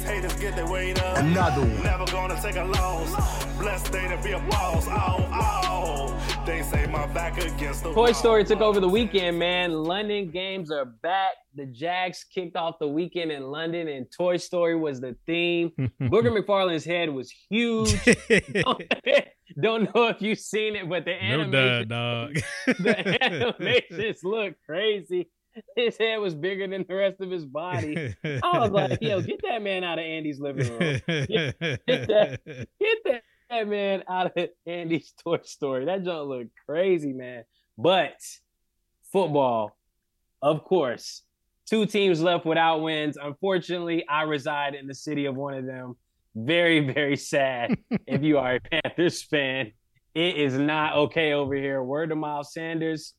These haters get their weight up. Another one. Never gonna take a loss. Blessed day to be a boss. Oh, oh. They say my back against the wall. Toy Story took over the weekend, man. London games are back. The Jags kicked off the weekend in London, and Toy Story was the theme. Booger McFarland's head was huge. Don't know if you've seen it, but the no animation, duh, dog. the animations look crazy. His head was bigger than the rest of his body. I was like, yo, get that man out of Andy's living room. Get, get that, get that, that man out of Andy's Toy Story. That junk looked crazy, man. But football, of course, two teams left without wins. Unfortunately, I reside in the city of one of them. Very, very sad if you are a Panthers fan. It is not okay over here. Word to Miles Sanders,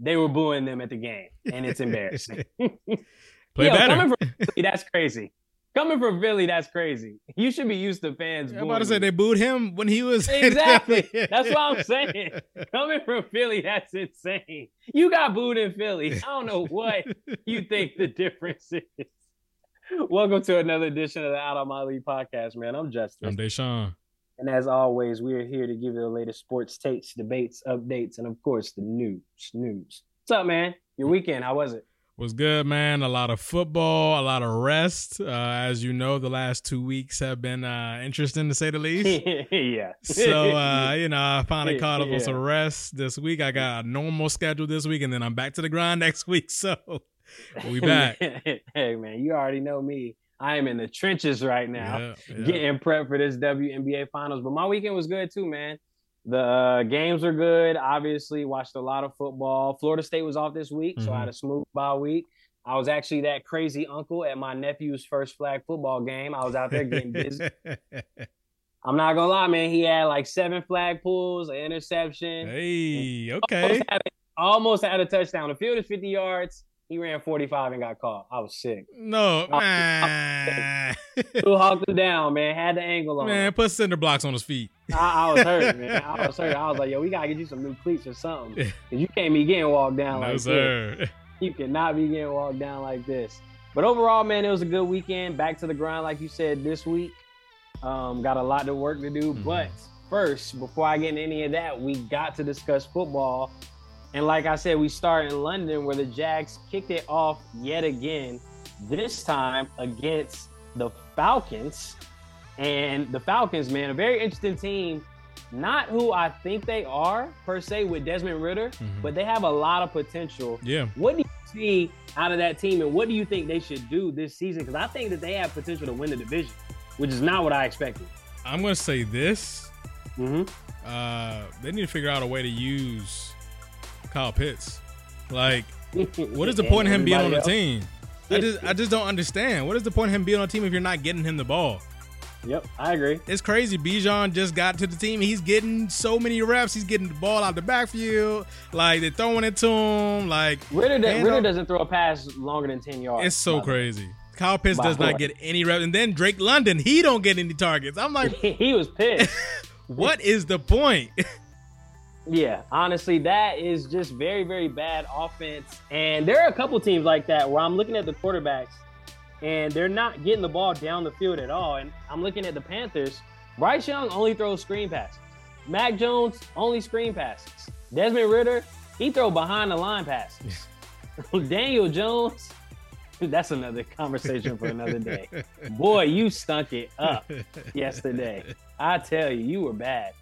they were booing them at the game, and it's embarrassing. Play Yo, better. Coming from Philly, that's crazy. Coming from Philly, that's crazy. You should be used to fans. I'm about to booing say you. they booed him when he was Exactly. That's what I'm saying. Coming from Philly, that's insane. You got booed in Philly. I don't know what you think the difference is. Welcome to another edition of the Out of My League podcast, man. I'm Justin. I'm Dashawn. And as always, we are here to give you the latest sports takes, debates, updates, and of course, the news. News. What's up, man? Your weekend, how was it? Was good, man. A lot of football, a lot of rest. Uh, as you know, the last two weeks have been uh, interesting to say the least. yeah. so uh, you know, I finally caught up Yeah. on some rest this week. I got a normal schedule this week, and then I'm back to the grind next week. So we back. hey, man, you already know me. I am in the trenches right now. Yeah, yeah. getting prep for this WNBA finals. But my weekend was good too, man. The uh, games were good. Obviously, watched a lot of football. Florida State was off this week, so I had Mm-hmm. a smooth bye week. I was actually that crazy uncle at my nephew's first flag football game. I was out there getting busy. I'm not gonna lie, man. He had like seven flag pulls, an interception, hey, almost, okay. had, almost had a touchdown. The field is 50 yards. He ran 45 and got caught. I was sick. No, man. Who hawked him down, man? Had the angle on. him. man, put cinder blocks on his feet. I, I was hurt, man. I was hurt. I was like, yo, we gotta get you some new cleats or something. You can't be getting walked down No, like this. You cannot be getting walked down like this. But overall, man, it was a good weekend. Back to the grind, like you said, this week. Um, got a lot of work to do. Mhm. But first, before I get into any of that, we got to discuss football. And like I said, we start in London where the Jags kicked it off yet again, this time against the Falcons. And the Falcons, man, a very interesting team. Not who I think they are per se with Desmond Ridder, Mhm. but they have a lot of potential. Yeah. What do you see out of that team, and what do you think they should do this season? Because I think that they have potential to win the division, which is not what I expected. I'm gonna say this. Mm-hmm. Uh, they need to figure out a way to use Kyle Pitts. Like, what is the point of him being on the team? I just I just don't understand. What is the point of him being on the team if you're not getting him the ball? Yep, I agree. It's crazy. Bijan just got to the team. He's getting so many reps. He's getting the ball out the backfield. Like they're throwing it to him. Like Ridder, does, Ridder doesn't throw a pass longer than ten yards. it's so by the way. crazy. Kyle Pitts does the not get any reps, and then Drake London he don't get any targets. I'm like, he was pissed. what is the point? Yeah, honestly, that is just very, very bad offense. And there are a couple teams like that where I'm looking at the quarterbacks and they're not getting the ball down the field at all. And I'm looking at the Panthers. Bryce Young only throws screen passes. Mac Jones only screen passes. Desmond Ridder, he throw behind the line passes. Daniel Jones, that's another conversation for another day. Boy, you stunk it up yesterday. I tell you, you were bad.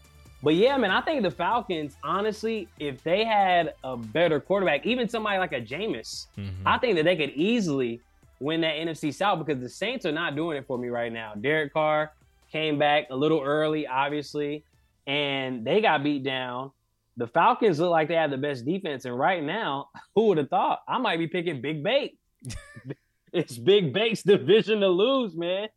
But yeah, man, I think the Falcons, honestly, if they had a better quarterback, even somebody like a Jameis, Mhm. I think that they could easily win that NFC South because the Saints are not doing it for me right now. Derek Carr came back a little early, obviously, and they got beat down. The Falcons look like they have the best defense, and right now, who would have thought? I might be picking Big Bait. it's Big Bait's division to lose, man.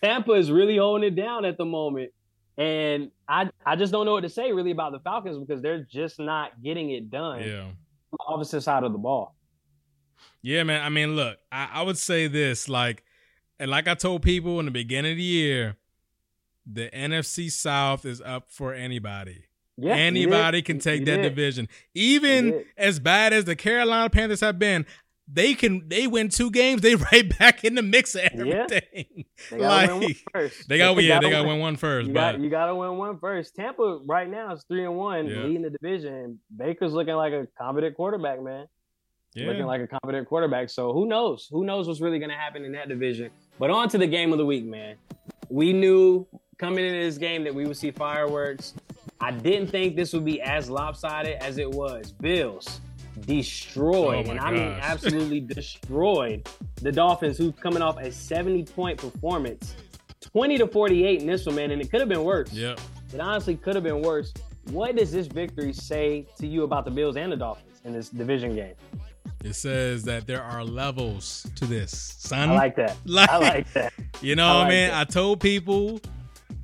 Tampa is really holding it down at the moment. And I I just don't know what to say really about the Falcons because they're just not getting it done. Yeah. On the opposite side of the ball. Yeah, man. I mean, look, I, I would say this, like, and like I told people in the beginning of the year, the NFC South is up for anybody. Yeah, Anybody can take that did. division. Even as bad as the Carolina Panthers have been, they can they win two games, they right back in the mix of Yeah. everything. They gotta win one Like, first. They got yeah, they gotta win one first. You but got you got to win one first. Tampa right now is three and one, Yeah. leading the division. Baker's looking like a competent quarterback, man. yeah. Looking like a competent quarterback. So who knows? Who knows what's really going to happen in that division? But on to the game of the week, man. We knew coming into this game that we would see fireworks. I didn't think this would be as lopsided as it was. Bills destroyed, Oh and I mean absolutely destroyed the Dolphins, who's coming off a 70 point performance, 20 to 48 in this one, man, and it could have been worse. Yep. It honestly could have been worse. What does this victory say to you about the Bills and the Dolphins in this division game? It says that there are levels to this, son. I like that. Like- I like that. You know, I what I like mean, it. I told people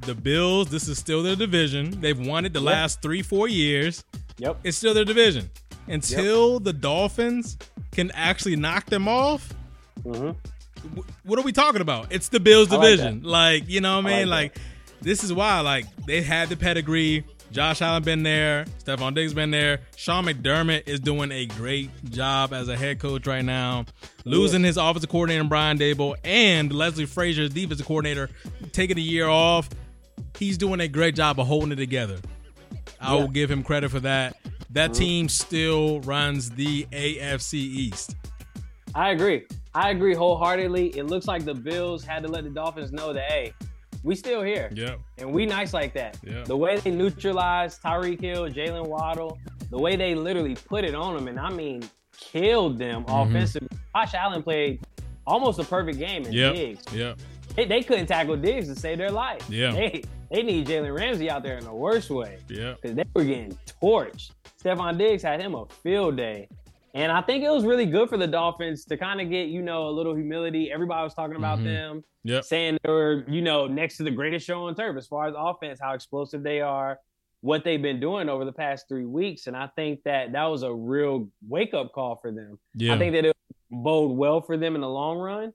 the Bills, this is still their division. They've won it the Yep. last three, four years. Yep. It's still their division. Until the Dolphins can actually knock them off, hmm wh- what are we talking about? It's the Bills I like division. Like, you know what I mean? like Like, this is why, like, they had the pedigree. Josh Allen been there. Stefon Diggs been there. Sean McDermott is doing a great job as a head coach right now. Losing his offensive coordinator, Brian Daboll, and Leslie Frazier, defensive coordinator, taking a year off. He's doing a great job of holding it together. I Yeah. will give him credit for that. That team still runs the AFC East. I agree. I agree wholeheartedly. It looks like the Bills had to let the Dolphins know that, hey, we still here. Yep. And we nice like that. Yeah. The way they neutralized Tyreek Hill, Jaylen Waddle, the way they literally put it on them, and I mean, killed them Mm-hmm. offensively. Josh Allen played almost a perfect game in Yep. Diggs. Yep. They, they couldn't tackle Diggs to save their life. Yeah. They, they need Jalen Ramsey out there in the worst way Yep. because they were getting torched. Stefon Diggs had him a field day. And I think it was really good for the Dolphins to kind of get, you know, a little humility. Everybody was talking about Mhm. them, Yep. saying they were, you know, next to the greatest show on turf as far as offense, how explosive they are, what they've been doing over the past three weeks. And I think that that was a real wake up call for them. Yeah. I think that it bode well for them in the long run.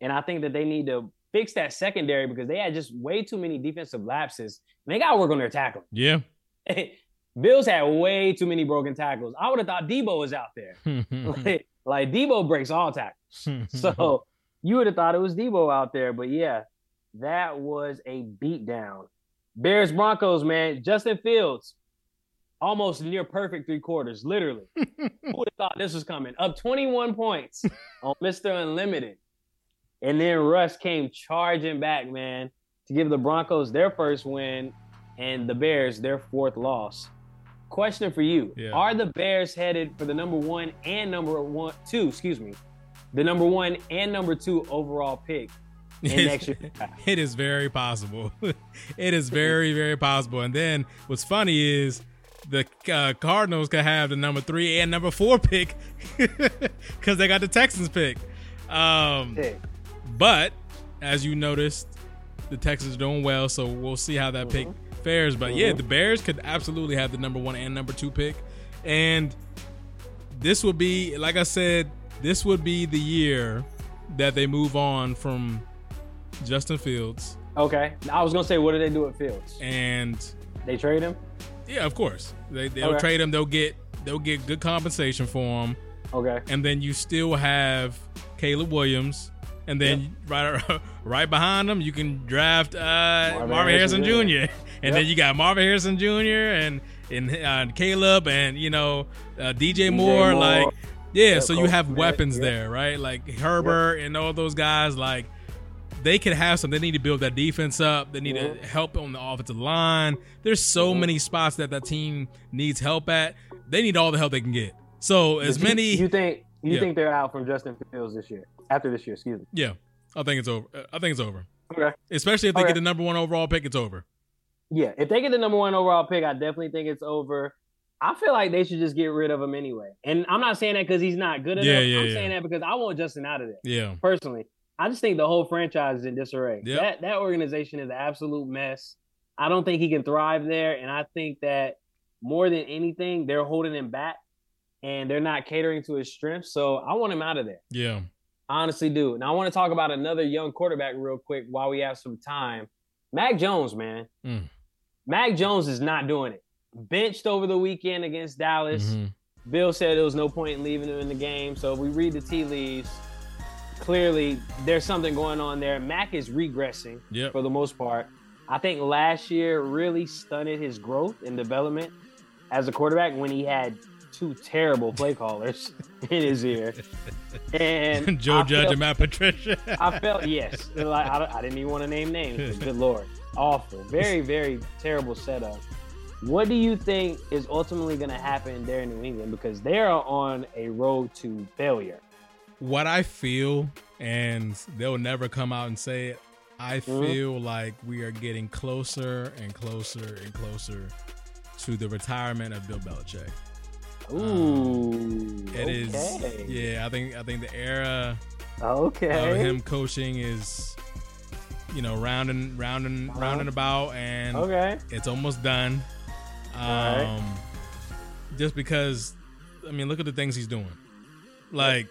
And I think that they need to fix that secondary because they had just way too many defensive lapses. They got to work on their tackling. yeah. Bills had way too many broken tackles. I would have thought Debo was out there. like, like Debo breaks all tackles. So you would have thought it was Debo out there. But yeah, that was a beatdown. Bears Broncos, man. Justin Fields, almost near perfect three quarters, literally. Who would have thought this was coming? Up 21 points on Mr. Unlimited. And then Russ came charging back, man, to give the Broncos their first win and the Bears their fourth loss. Question for you. Yeah. Are the Bears headed for the number one and number one, two, excuse me, the number one and number two overall pick? It is very possible. it is very, very possible. And then what's funny is the uh, Cardinals could have the number three and number four pick because they got the Texans pick. Um, Pick. But as you noticed, the Texans are doing well, so we'll see how that pick mm-hmm. fares. But yeah, mm-hmm. the Bears could absolutely have the number one and number two pick, and this would be, like I said, this would be the year that they move on from Justin Fields, Okay. I was gonna say, what do they do with Fields? and They trade him. yeah, of course they they'll Okay. trade him. They'll get they'll get good compensation for him, Okay. and then you still have Caleb Williams, and then right right behind him you can draft uh, Marvin, Harrison, Harrison Jr. Jr. and then you got Marvin Harrison Jr. and and uh, Caleb and you know uh, DJ, Moore, Moore. like yeah, Yeah, so you have Smith, weapons yeah. there, right? Like Herbert and all those guys, like they could have some. They need to build that defense up. They need Mhm. to help on the offensive line. There's so Mhm. many spots that that team needs help at. They need all the help they can get. So as you- many, You think you Yeah. think they're out from Justin Fields this year? After this year, excuse me. yeah, I think it's over. I think it's over. Okay. Especially if they Okay. get the number one overall pick, it's over. Yeah, if they get the number one overall pick, I definitely think it's over. I feel like they should just get rid of him anyway. And I'm not saying that because he's not good enough. Yeah, yeah, I'm yeah. saying that because I want Justin out of there. Yeah, Personally, I just think the whole franchise is in disarray. Yep. That that organization is an absolute mess. I don't think he can thrive there. And I think that more than anything, they're holding him back and they're not catering to his strengths. So I want him out of there. Yeah. Honestly, do. Now I want to talk about another young quarterback real quick while we have some time. Mac Jones, man. Mm. Mac Jones is not doing it. Benched over the weekend against Dallas. Mhm. Bill said there was no point in leaving him in the game. So if we read the tea leaves, clearly there's something going on there. Mac is regressing Yep. for the most part. I think last year really stunted his growth and development as a quarterback when he had two terrible play callers in his ear. And Joe I Judge felt- and Matt Patricia. I felt yes. Like I, I didn't even want to name names. Good lord, awful, very very terrible setup. What do you think is ultimately going to happen there in New England because they are on a road to failure? what I feel, and they'll never come out and say it. I Mhm. feel like we are getting closer and closer and closer to the retirement of Bill Belichick. Ooh, It is, okay. yeah. I think I think the era Okay. of him coaching is, you know, rounding, rounding, Uh-huh. rounding about, and Okay. it's almost done. Um, Alright. just because, I mean, look at the things he's doing. Like,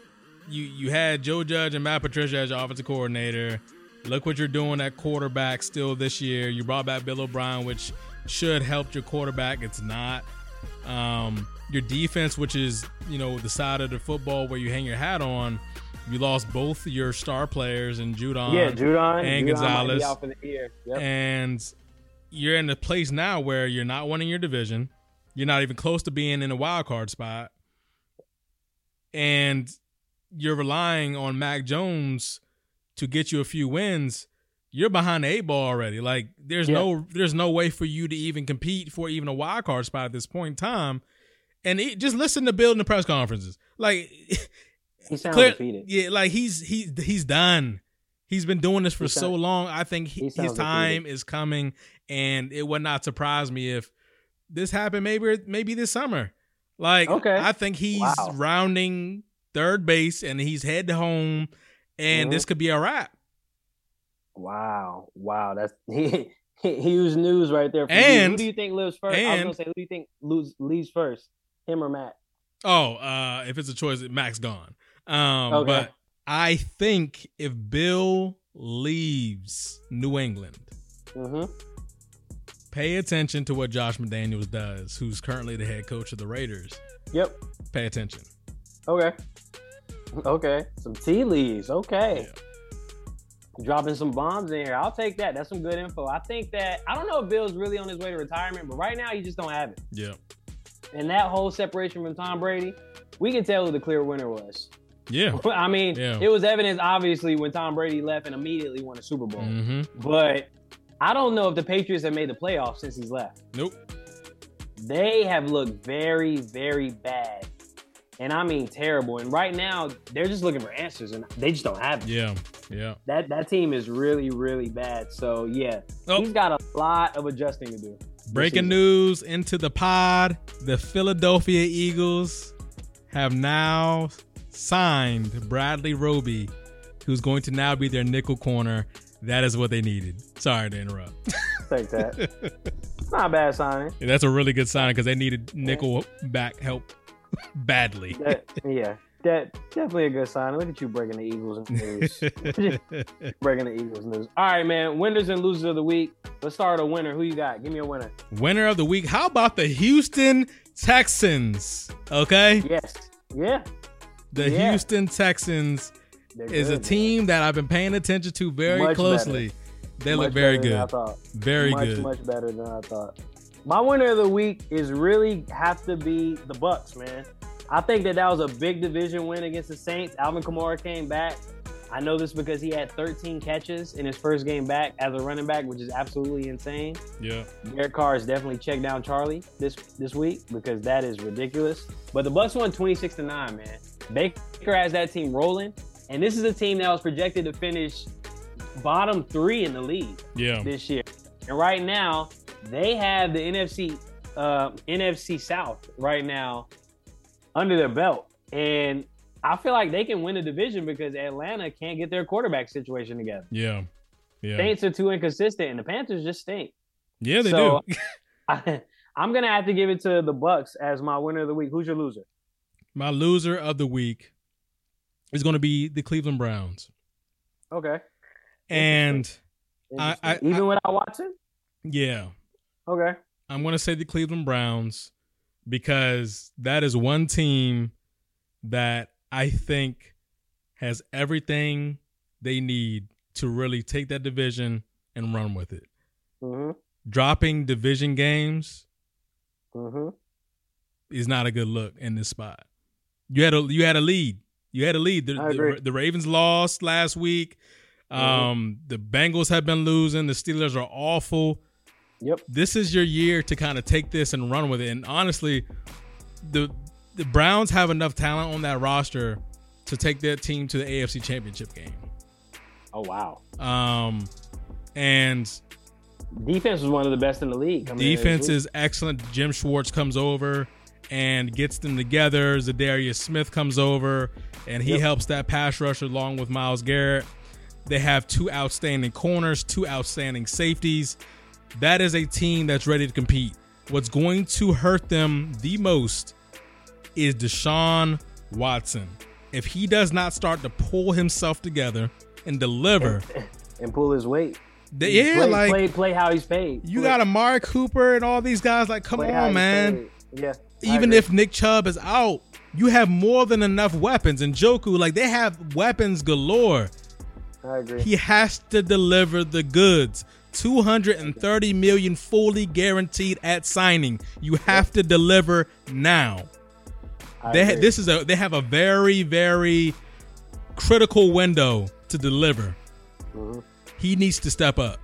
you you had Joe Judge and Matt Patricia as your offensive coordinator. Look what you're doing at quarterback still this year. You brought back Bill O'Brien, which should help your quarterback. It's not. Um, your defense, which is you know the side of the football where you hang your hat on, you lost both your star players in Judon yeah, Judon and Judon Gonzalez. out for the. Yep. and you're in a place now where you're not winning your division. You're not even close to being in a wild card spot. And you're relying on Mac Jones to get you a few wins. You're behind the eight ball already. Like there's Yeah. no there's no way for you to even compete for even a wild card spot at this point in time. And it, just listen to Bill in the press conferences. Like he sounds clear- defeated. yeah, like he's he's he's done. He's been doing this for He so sound- long. I think he, he his sounds time is coming, and it would not surprise me if this happened. Maybe maybe this summer. Like, Okay. I think he's Wow. rounding third base, and he's head home, and Mhm. this could be a wrap. Wow, wow, that's he, huge news right there. For you. And- who do you think lives first? I was gonna say, who do you think lose, leaves first, him or Matt? Oh, uh, if it's a choice, Mac's gone. Um, Okay. but I think if Bill leaves New England, Mm-hmm. pay attention to what Josh McDaniels does, who's currently the head coach of the Raiders. Yep. Pay attention. Okay. Okay. Some tea leaves. Okay. Dropping some bombs in here. I'll take that. That's some good info. I think that I don't know if Bill's really on his way to retirement, but right now you just don't have it. Yeah. And that whole separation from Tom Brady, we can tell who the clear winner was. Yeah. I mean, Yeah. it was evidence obviously when Tom Brady left and immediately won a Super Bowl. Mm-hmm. But I don't know if the Patriots have made the playoffs since he's left. Nope. They have looked very, very bad. And I mean terrible. And right now, they're just looking for answers and they just don't have it. Yeah. Yeah. That that team is really, really bad. So yeah, Oh. he's got a lot of adjusting to do. Breaking news into the pod. The Philadelphia Eagles have now signed Bradley Roby, who's going to now be their nickel corner. That is what they needed. Sorry to interrupt. Take that. It's not a bad signing. That's a really good sign because they needed nickel back help badly. That, yeah, that definitely a good sign. Look at you breaking the Eagles news. breaking the Eagles news. All right, man. Winners and losers of the week. Let's start with a winner. Who you got? Give me a winner. Winner of the week. How about the Houston Texans? Okay. Yes. Yeah. The Yeah. Houston Texans They're is a good, man. team that I've been paying attention to very Much closely. They Much look very better good. Very much, good. much better than I thought. My winner of the week is really have to be the Bucks, man. I think that that was a big division win against the Saints. Alvin Kamara came back. I know this because he had 13 catches in his first game back as a running back, which is absolutely insane. Yeah. Derek Carr has definitely checked down Charlie this this week because that is ridiculous. But the Bucks won 26 to 9, man. Baker has that team rolling, and this is a team that was projected to finish bottom three in the league Yeah. this year. And right now, they have the NFC uh, NFC South right now under their belt, and I feel like they can win the division because Atlanta can't get their quarterback situation together. Yeah. Yeah. Saints are too inconsistent, and the Panthers just stink. Yeah, they So- do. I, I'm gonna have to give it to the Bucks as my winner of the week. Who's your loser? My loser of the week is going to be the Cleveland Browns. Okay. And I- Interesting. I- Even without Watson? yeah, Okay. I'm going to say the Cleveland Browns because that is one team that I think has everything they need to really take that division and run with it. Mm-hmm. Dropping division games Mm-hmm. is not a good look in this spot. You had a you had a lead. You had a lead. The, the, the Ravens lost last week. Um, the Bengals have been losing. The Steelers are awful. Yep. This is your year to kind of take this and run with it. And honestly, the the Browns have enough talent on that roster to take their team to the AFC Championship game. Oh wow. Um, and Defense was one of the best in the league. Defense is excellent. Jim Schwartz comes over and gets them together. Za'Darius Smith comes over and he Yep. helps that pass rush along with Myles Garrett. They have two outstanding corners, two outstanding safeties. That is a team that's ready to compete. What's going to hurt them the most is Deshaun Watson. If he does not start to pull himself together and deliver, and pull his weight. th- yeah, play, like play, play how he's paid. you Play- got Amari Cooper and all these guys. Like, come play on, man. Yeah. Even if Nick Chubb is out, you have more than enough weapons. And Njoku, like, they have weapons galore. I agree. He has to deliver the goods. 230 million fully guaranteed at signing. You have to deliver now. They this is a they have a very very critical window to deliver. Mhm. He needs to step up.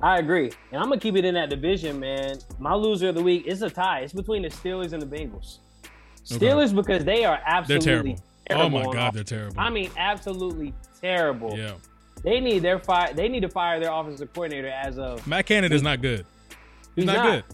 I agree. And I'm gonna keep it in that division, man. My loser of the week is a tie. It's between the Steelers and the Bengals. Okay. Steelers because they are absolutely terrible. Oh my god, they're terrible. I mean, absolutely terrible. yeah. They need their fire. They need to fire their offensive coordinator as of Matt Canada is not good. He's, He's not, not. good.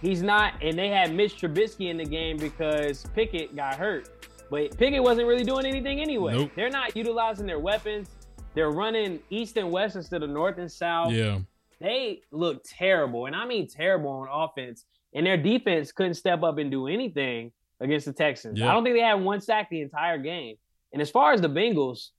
he's not. And they had Mitch Trubisky in the game because Pickett got hurt, but Pickett wasn't really doing anything anyway. Nope. They're not utilizing their weapons. They're running east and west instead of north and south. Yeah. They look terrible, and I mean terrible on offense. And their defense couldn't step up and do anything against the Texans. Yeah. I don't think they had one sack the entire game. And as far as the Bengals,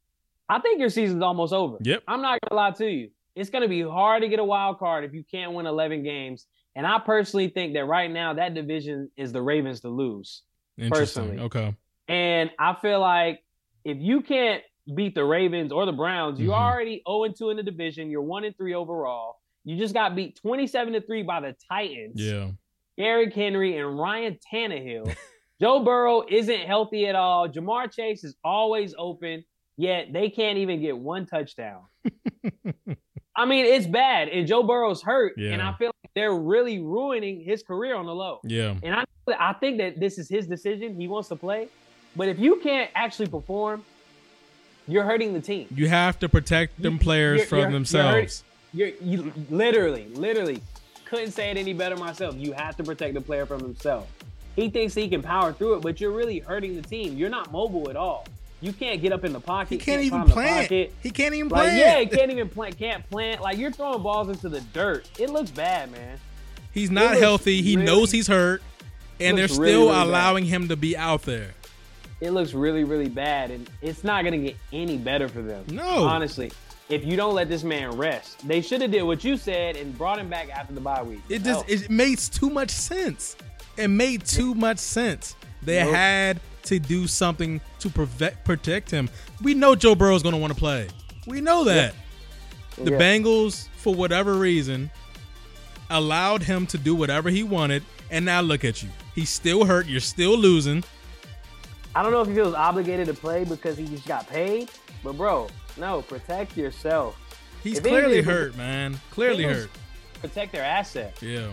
I think your season's almost over. Yep. I'm not gonna lie to you. It's gonna be hard to get a wild card if you can't win 11 games. And I personally think that right now that division is the Ravens to lose. Personally. Okay. And I feel like if you can't beat the Ravens or the Browns, you're Mhm. already 0 2 in the division. You're 1 and 3 overall. You just got beat 27 to 3 by the Titans. Yeah. Derrick Henry and Ryan Tannehill. Joe Burrow isn't healthy at all. Ja'Marr Chase is always open, yet they can't even get one touchdown. I mean, it's bad. And Joe Burrow's hurt. Yeah. And I feel like they're really ruining his career on the low. Yeah. And I, I think that this is his decision. He wants to play. But if you can't actually perform, you're hurting the team. You have to protect them players you're- from you're themselves. You're you literally, literally couldn't say it any better myself. You have to protect the player from himself. He thinks he can power through it, but you're really hurting the team. You're not mobile at all. You can't get up in the pocket. he can't even climb the plant. He can't even Like, plant. yeah, he can't even plant. Can't plant. Like you're throwing balls into the dirt. It looks bad, man. He's not healthy. He really- knows he's hurt, and they're still really, really bad. allowing him to be out there. It looks really, really bad, and it's not gonna get any better for them. No. honestly. If you don't let this man rest, they should have did what you said and brought him back after the bye week. It just it makes too much sense. It made too much sense. They Nope. had to do something to protect protect him. We know Joe Burrow is going to want to play. We know that. The Yeah. Bengals, for whatever reason, allowed him to do whatever he wanted, and now look at you. He's still hurt. You're still losing. I don't know if he feels obligated to play because he just got paid, but bro, no, protect yourself. He's If clearly anything, hurt, man. Clearly hurt. Protect their asset. Yeah.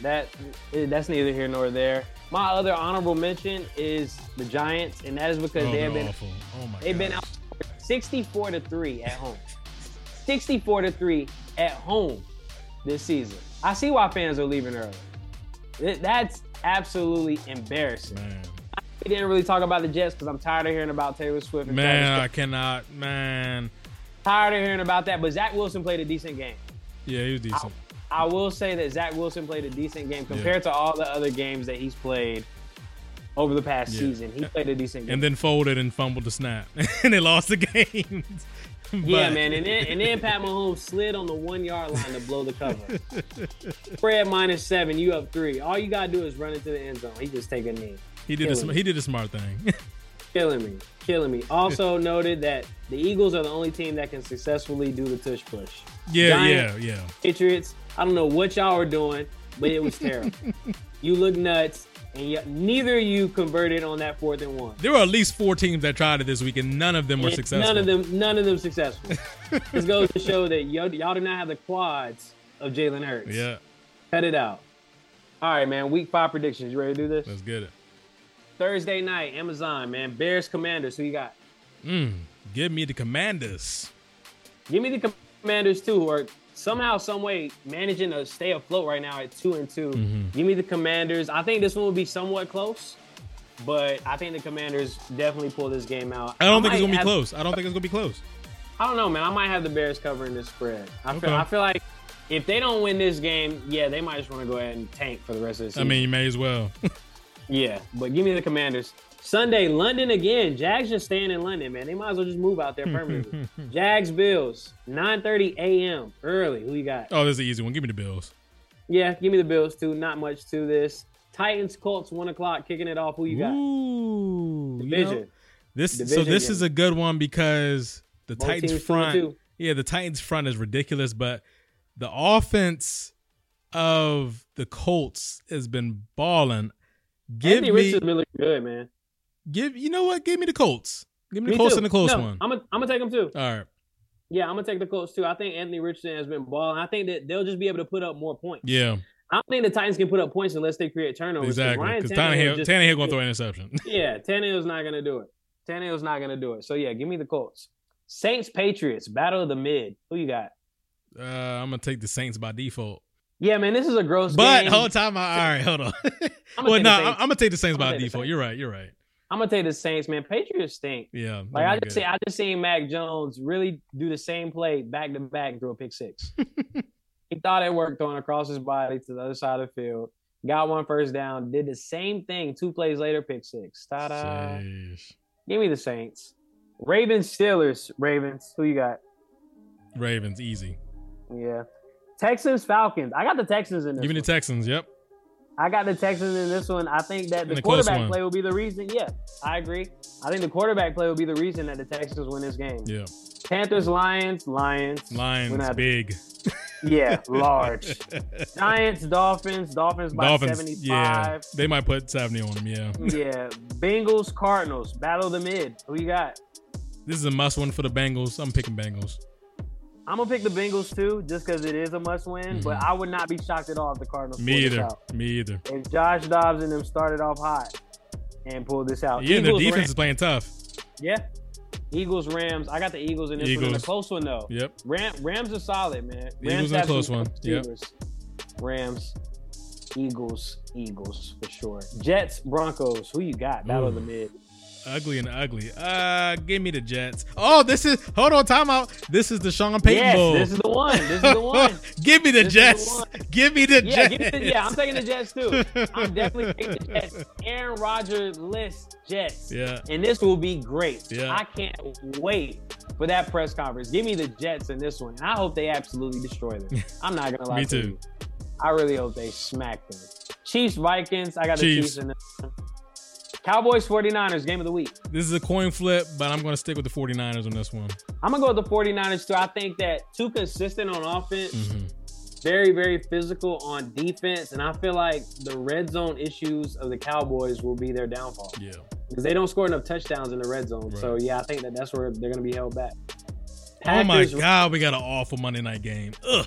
That that's neither here nor there. My other honorable mention is the Giants, and that is because Oh, they have been awful. Oh my they've been out 64 to 3 at home. 64 to 3 at home this season. I see why fans are leaving early. That's absolutely embarrassing. Man. We didn't really talk about the Jets because I'm tired of hearing about Taylor Swift. And Man, I cannot. Man. Tired of hearing about that. But Zach Wilson played a decent game. Yeah, he was decent. I will say that Zach Wilson played a decent game compared to all the other games that he's played over the past Yeah. season. He played a decent game. And then folded and fumbled the snap, and they lost the game. yeah, man. And then and then Pat Mahomes slid on the one yard line to blow the cover. Spread minus seven, you up three. All you gotta do is run into the end zone. He just take a knee. He did a, Killing sm- me. he did a smart thing. Killing me. Killing me. Also noted that the Eagles are the only team that can successfully do the tush push. yeah, Giant- yeah, yeah. Patriots, I don't know what y'all were doing, but it was terrible. you look nuts, and y- neither of you converted on that fourth and one. There were at least four teams that tried it this week, and none of them were And successful. None of them, none of them successful. this goes to show that y'all, y'all do not have the quads of Jalen Hurts. Yeah, Cut it out. All right, man. Week five predictions. You ready to do this? let's get it. Thursday night, Amazon, man. Bears Commanders. Who you got? Mm, give me the Commanders. Give me the Commanders too, who are somehow, some way managing to stay afloat right now at two and 2 Mhm. Give me the Commanders. I think this one will be somewhat close, but I think the Commanders definitely pull this game out. I don't think it's gonna be close. I don't think it's gonna be close. I don't know, man. I might have the Bears covering this spread. I feel, I feel like if they don't win this game, yeah, they might just want to go ahead and tank for the rest of the season. I mean, you may as well. yeah, but give me the Commanders. Sunday, London again. Jags just staying in London, man. They might as well just move out there permanently. Jags Bills, 9:30 a.m. early. Who you got? oh, this is an easy one. Give me the Bills. Yeah, give me the Bills too. Not much to this. Titans Colts one o'clock kicking it off. Who you got? Ooh, you know, Division. this so this game. is a good one because the Both Titans teams two and front. Yeah, the Titans front is ridiculous, but the offense of the Colts has been balling. Give Anthony me, Richards been looking good, man. Give you know what? Give me the Colts. Give me the Me Colts too. and the close No, one. I'm gonna I'm gonna take them too. All right. Yeah, I'm gonna take the Colts too. I think Anthony Richardson has been balling. I think that they'll just be able to put up more points. Yeah, I don't think the Titans can put up points unless they create turnovers. exactly. Because Tannehill Tannehill, Tannehill going to throw an interception. Yeah, Tannehill's not gonna do it. Tannehill's not gonna do it. So yeah, give me the Colts. Saints Patriots battle of the mid. Who you got? uh, I'm going to take the Saints by default. Yeah, man, this is a gross But game. whole time, I, all right, hold on. Well, gonna no, the I'm, to take the Saints I'm by gonna default. You're right. You're right. I'm gonna take the Saints, man. Patriots stink. Yeah. Like I just see, I just seen Mac Jones really do the same play back to back through a pick six. he thought it worked throwing across his body to the other side of the field. Got one first down. Did the same thing two plays later. Pick six. Ta-da! Give me the Saints. Ravens Steelers. Ravens. Who you got? Ravens, easy. Yeah. Texans Falcons. I got the Texans in this. Give me the. Texans. Yep. I got the Texans in this one. I think that In the quarterback play will be the reason. Yeah, I agree. I think the quarterback play will be the reason that the Texans win this game. Yeah. Panthers, Lions, Lions. Lions, big. Yeah, large. Giants, Dolphins, Dolphins by Dolphins, 75. yeah. They might put 70 on them, yeah. Yeah. Bengals, Cardinals, battle of the mid. Who you got? This is a must win for the Bengals. I'm picking Bengals. I'm gonna pick the Bengals too, just because it is a must win. But I would not be shocked at all if the Cardinals. Mm-hmm. Me either. out. Me either. If Josh Dobbs and them started off hot and pulled this out, Yeah, the Eagles, defense Rams- is playing tough. Yeah. Eagles, Rams. I got the Eagles in this one. In a close one though. Yep. Ram, Rams are solid, man. Rams Eagles in a close one. Yep. Rams, Eagles, Eagles for sure. Jets, Broncos. Who you got? Battle of the Ooh. mid. Ugly and ugly. Uh, give me the Jets. Oh, this is hold on, timeout. This is the Sean Payton Yes, Bowl. this is the one. This is the one. give me the This is the Jets. Give me the Yeah, Jets. the, yeah, I'm taking the Jets too. I'm definitely taking the Jets. Aaron Rodgers list Jets. Yeah. And this will be great. Yeah. I can't wait for that press conference. Give me the Jets in this one. And I hope they absolutely destroy them. I'm not gonna lie Me to too. you. I really hope they smack them. Chiefs, Vikings. I got the Chiefs. Chiefs in this one. Cowboys, 49ers, game of the week. This is a coin flip, but I'm going to stick with the 49ers on this one. I'm gonna go with the 49ers too. I think that too consistent on offense, Mhm. very, very physical on defense, and I feel like the red zone issues of the Cowboys will be their downfall Yeah. because they don't score enough touchdowns in the red zone. So yeah, I think that that's where they're gonna be held back. oh my God, we got an awful Monday night game. Ugh.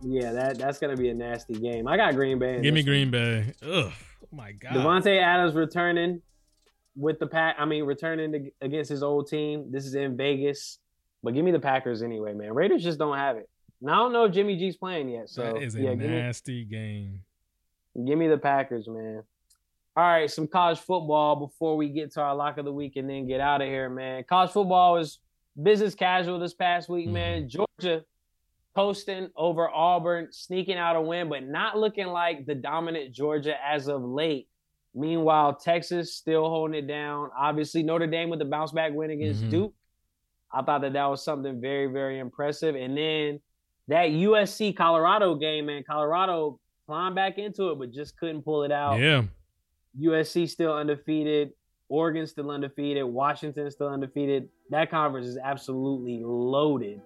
Yeah, that that's gonna be a nasty game. I got Green Bay. Give me Green Bay. Ugh. Oh my God. Davante Adams returning with the pack. I mean, returning to, against his old team. This is in Vegas, but give me the Packers anyway, man. Raiders just don't have it. Now I don't know if Jimmy G's playing yet. So that is a yeah, give me, nasty game. give me the Packers, man. All right, some college football before we get to our lock of the week and then get out of here, man. College football was business casual this past week, man. Mm-hmm. Georgia coasting over Auburn, sneaking out a win, but not looking like the dominant Georgia as of late. Meanwhile, Texas still holding it down. Obviously, Notre Dame with the bounce back win against Mhm. Duke. I thought that that was something very, very impressive. And then that USC Colorado game, man, Colorado climbed back into it, but just couldn't pull it out. Yeah. USC still undefeated. Oregon still undefeated. Washington still undefeated. That conference is absolutely loaded.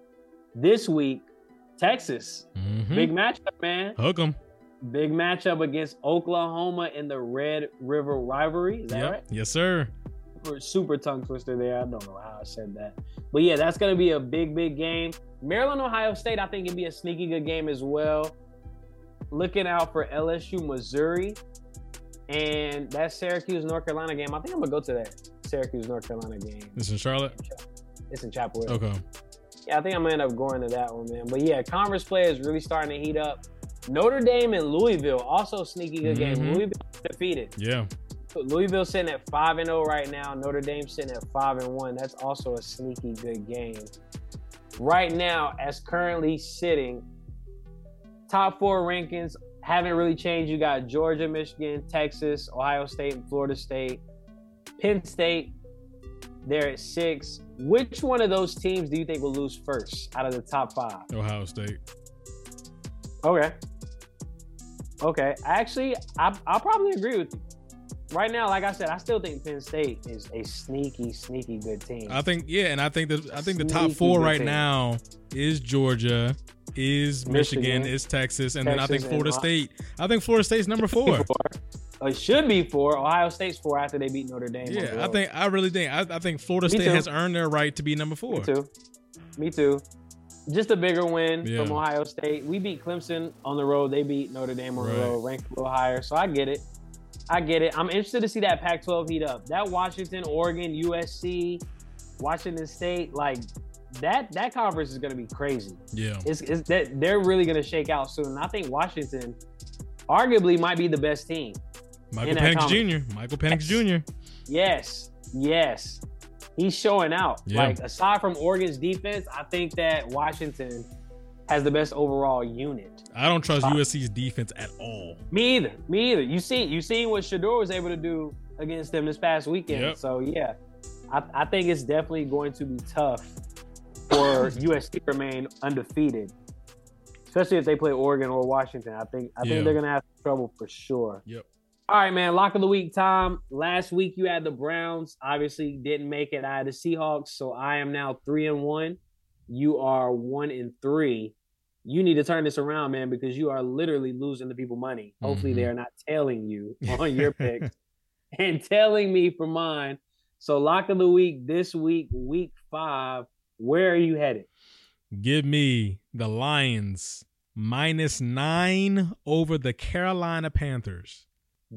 This week, Texas, Mhm. big matchup, man. Hook 'em. Big matchup against Oklahoma in the Red River rivalry. Is that Yep. right? Yes, sir. Super, super tongue twister there. I don't know how I said that. But yeah, that's going to be a big, big game. Maryland, Ohio State, I think, can be a sneaky good game as well. Looking out for LSU, Missouri. And that Syracuse, North Carolina game. I think I'm going to go to that Syracuse, North Carolina game. This in Charlotte. It's in Chapel Hill. Okay. Yeah, I think I'm gonna end up going to that one, man. But yeah, conference play is really starting to heat up. Notre Dame and Louisville also sneaky good game. Mhm. Louisville defeated. Yeah. Louisville sitting at five and zero right now. Notre Dame sitting at five and one. That's also a sneaky good game. Right now, as currently sitting, top four rankings haven't really changed. You got Georgia, Michigan, Texas, Ohio State, and Florida State. Penn State, they're at six. Which one of those teams do you think will lose first out of the top five? Ohio State. Okay. Okay. Actually, I, I'll probably agree with you. Right now, like I said, I still think Penn State is a sneaky, sneaky good team. I think yeah, and I think that I think the top four right team. now is Georgia, is Michigan, Michigan, is Texas, and then I think Florida State. I think Florida State's number four. It should be four. Ohio State's four after they beat Notre Dame. Yeah, I think I really think I, I think Florida Me State too. has earned their right to be number four. Me too. Me too. Just a bigger win Yeah. from Ohio State. We beat Clemson on the road. They beat Notre Dame on Right. the road, ranked a little higher. So I get it. I get it. I'm interested to see that Pac-12 heat up. That Washington, Oregon, USC, Washington State, like that. That conference is going to be crazy. Yeah, It's, it's that they're really going to shake out soon. And I think Washington, arguably, might be the best team. Michael Penix. Jr. Michael Penix Jr. Yes, yes. He's showing out. Yeah. Like aside from Oregon's defense, I think that Washington has the best overall unit. I don't trust Uh, USC's defense at all. Me either. Me either. You see, you see what Shedeur was able to do against them this past weekend. Yep. So yeah, I, I think it's definitely going to be tough for USC to remain undefeated, especially if they play Oregon or Washington. I think I Yeah. think they're gonna have trouble for sure. Yep. All right, man. Lock of the week time. Last week you had the Browns. Obviously didn't make it. I had the Seahawks, so I am now three and one. You are one and three. You need to turn this around, man, because you are literally losing the people money. Hopefully, Mhm. they are not tailing you on your picks and telling me for mine. So, lock of the week this week, week five. Where are you headed? Give me the Lions minus nine over the Carolina Panthers.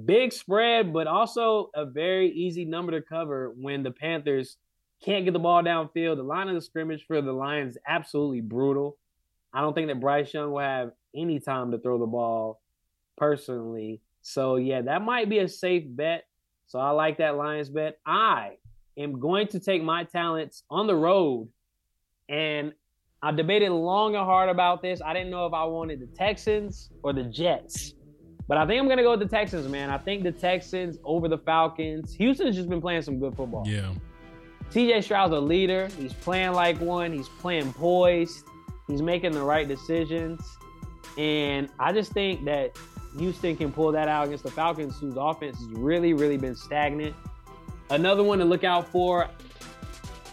Big spread, but also a very easy number to cover when the Panthers can't get the ball downfield. The line of the scrimmage for the Lions absolutely brutal. I don't think that Bryce Young will have any time to throw the ball personally. So, yeah, that might be a safe bet. So, I like that Lions bet. I am going to take my talents on the road. And I debated long and hard about this. I didn't know if I wanted the Texans or the Jets. But I think I'm gonna go with the Texans, man. I think the Texans over the Falcons. Houston's just been playing some good football. Yeah. CJ Stroud's a leader. He's playing like one. He's playing poised. He's making the right decisions. And I just think that Houston can pull that out against the Falcons, whose offense has really, really been stagnant. Another one to look out for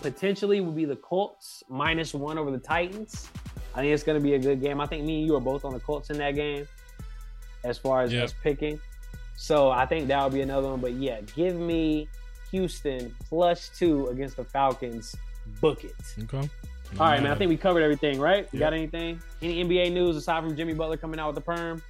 potentially would be the Colts minus one over the Titans. I think it's going to be a good game. I think me and you are both on the Colts in that game as far as, Yep. as picking. So I think that would be another one. But yeah, give me Houston plus two against the Falcons. Book it. Okay. All right, man. I think we covered everything, right? You Yep. got anything? Any NBA news aside from Jimmy Butler coming out with the perm?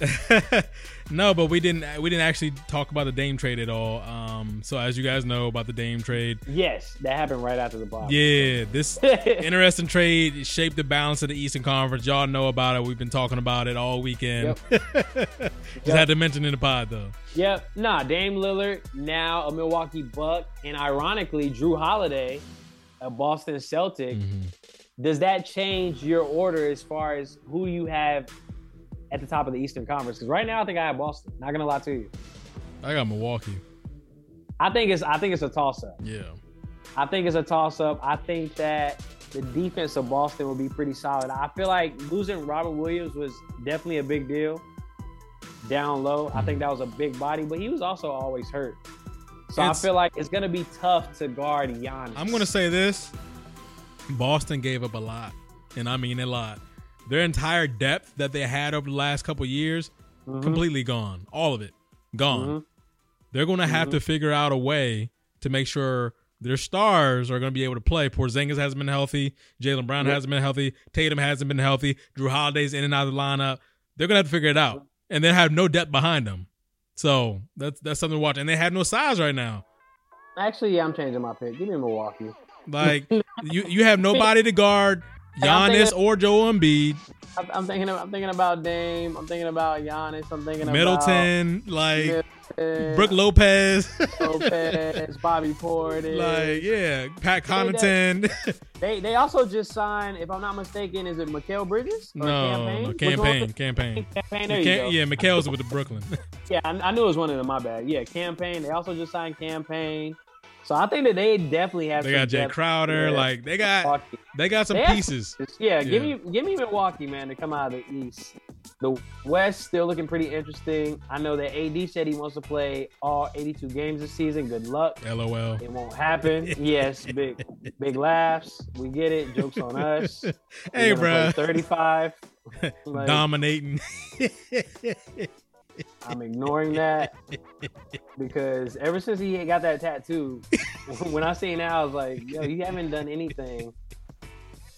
no, but we didn't. We didn't actually talk about the Dame trade at all. Um, so as you guys know about the Dame trade, Yes, that happened right after the block. yeah, this interesting trade shaped the balance of the Eastern Conference. Y'all know about it. We've been talking about it all weekend. Just had to mention in the pod though. Yep. Nah, Dame Lillard, now a Milwaukee Buck, and ironically, Jrue Holiday, a Boston Celtic, Mhm. does that change your order as far as who you have at the top of the Eastern Conference? Because right now, I think I have Boston. Not gonna lie to you. I got Milwaukee. I think it's I think it's a toss up. Yeah. I think it's a toss up. I think that the defense of Boston will be pretty solid. I feel like losing Robert Williams was definitely a big deal down low. I think mm-hmm. that was a big body, but he was also always hurt. So It's- I feel like it's gonna be tough to guard Giannis. I'm gonna say this: Boston gave up a lot, and I mean a lot. Their entire depth that they had over the last couple years, Mm-hmm. completely gone. All of it gone. Mhm. They're gonna have to figure out a way to make sure their stars are gonna be able to play. Porzingis hasn't been healthy. Jaylen Brown Yep. hasn't been healthy. Tatum hasn't been healthy. Jrue Holiday's in and out of the lineup. They're gonna have to figure it out, and they have no depth behind them. So that's that's something to watch. And they have no size right now. Actually, yeah, I'm changing my pick. Give me Milwaukee. Like you, you have nobody to guard Giannis thinking- or Joel Embiid, I'm, I'm thinking. Of, I'm thinking about Dame. I'm thinking about Giannis. I'm thinking about Middleton, like about Middleton, Brook Lopez, Lopez, Bobby Portis. like yeah, Pat Connaughton. They they also just signed, if I'm not mistaken, is it Mikal Bridges? Or no, Cam Payne? no, Cam Payne, campaign. Cam Payne. There you go. yeah, Mikal's with the Brooklyn. Yeah, I, I knew it was one of them. My bad. Yeah, Cam Payne. They also just signed Cam Payne. So I think that they definitely have. they some got Jae Crowder. Yeah. Like they got Milwaukee. they got some They have- pieces. Yeah, give me give me Milwaukee, man, to come out of the East. The West still looking pretty interesting. I know that AD said he wants to play all 82 games this season. Good luck. LOL. It won't happen. yes, big big laughs. We get it. Jokes on us. Hey, bro, 35. Like, dominating. I'm ignoring that because ever since he got that tattoo, when I seen that, I was like, "Yo, you haven't done anything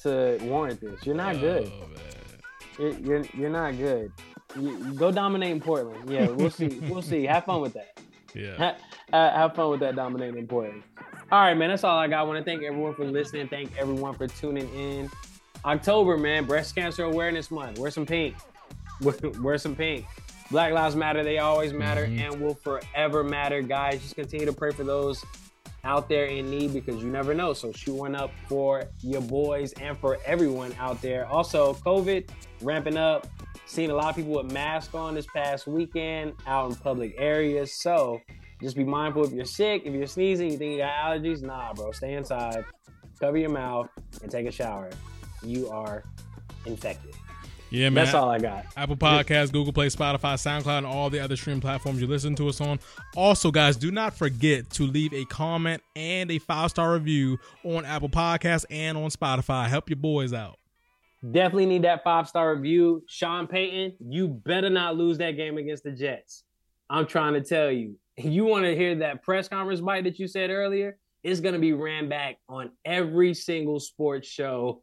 to warrant this. You're not good. Oh, man. You're you're, you're not good. You, go dominate in Portland. Yeah, we'll see. We'll see. Have fun with that. Yeah. Ha- ha- have fun with that dominating in Portland. All right, man. That's all I got. I want to thank everyone for listening. Thank everyone for tuning in. October, man, Breast Cancer Awareness Month. Wear some pink. Wear, wear some pink. Black Lives Matter. They always matter Mhm. and will forever matter, guys. Just continue to pray for those out there in need because you never know. So shoot one up for your boys and for everyone out there. Also, COVID ramping up. Seen a lot of people with masks on this past weekend out in public areas. So just be mindful if you're sick, if you're sneezing, you think you got allergies. Nah, bro, stay inside, cover your mouth, and take a shower. You are infected. Yeah, man. That's all I got. Apple Podcasts, Google Play, Spotify, SoundCloud, and all the other streaming platforms you listen to us on. Also, guys, do not forget to leave a comment and a five star review on Apple Podcasts and on Spotify. Help your boys out. Definitely need that five star review. Sean Payton, you better not lose that game against the Jets. I'm trying to tell you. You want to hear that press conference bite that you said earlier? It's going to be ran back on every single sports show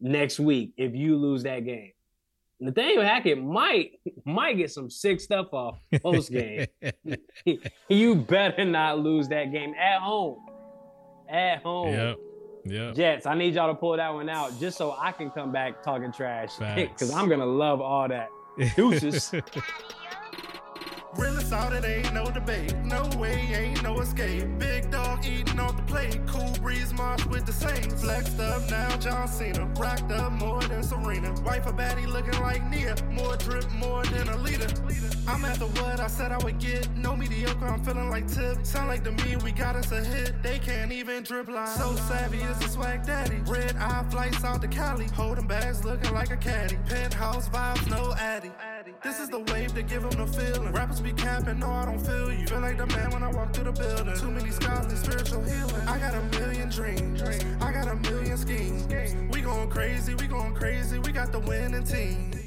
next week if you lose that game. Nathaniel Hackett might might get some sick stuff off post game. you better not lose that game at home. At home. Yep. Yep. Jets, I need y'all to pull that one out just so I can come back talking trash. Because I'm gonna love all that. Deuces. Realest out, it ain't no debate. No way, ain't no escape. Big dog eating off the plate. Cool breeze march with the Saints. Flexed up now, John Cena. Racked up more than Serena. Wife a baddie looking like Nia. More drip, more than a leader. I'm after what I said I would get. No mediocre, I'm feeling like Tip. Sound like to me, we got us a hit. They can't even drip line. So savvy is a swag daddy. Red eye flights out to Cali. Holding bags looking like a caddy. Penthouse vibes, no addy. This is the wave to give them the feeling. Rappers be capping, no, I don't feel you. Feel like the man when I walk through the building. Too many scars and spiritual. I got a million dreams. I got a million schemes. We going crazy, we going crazy. We got the winning team.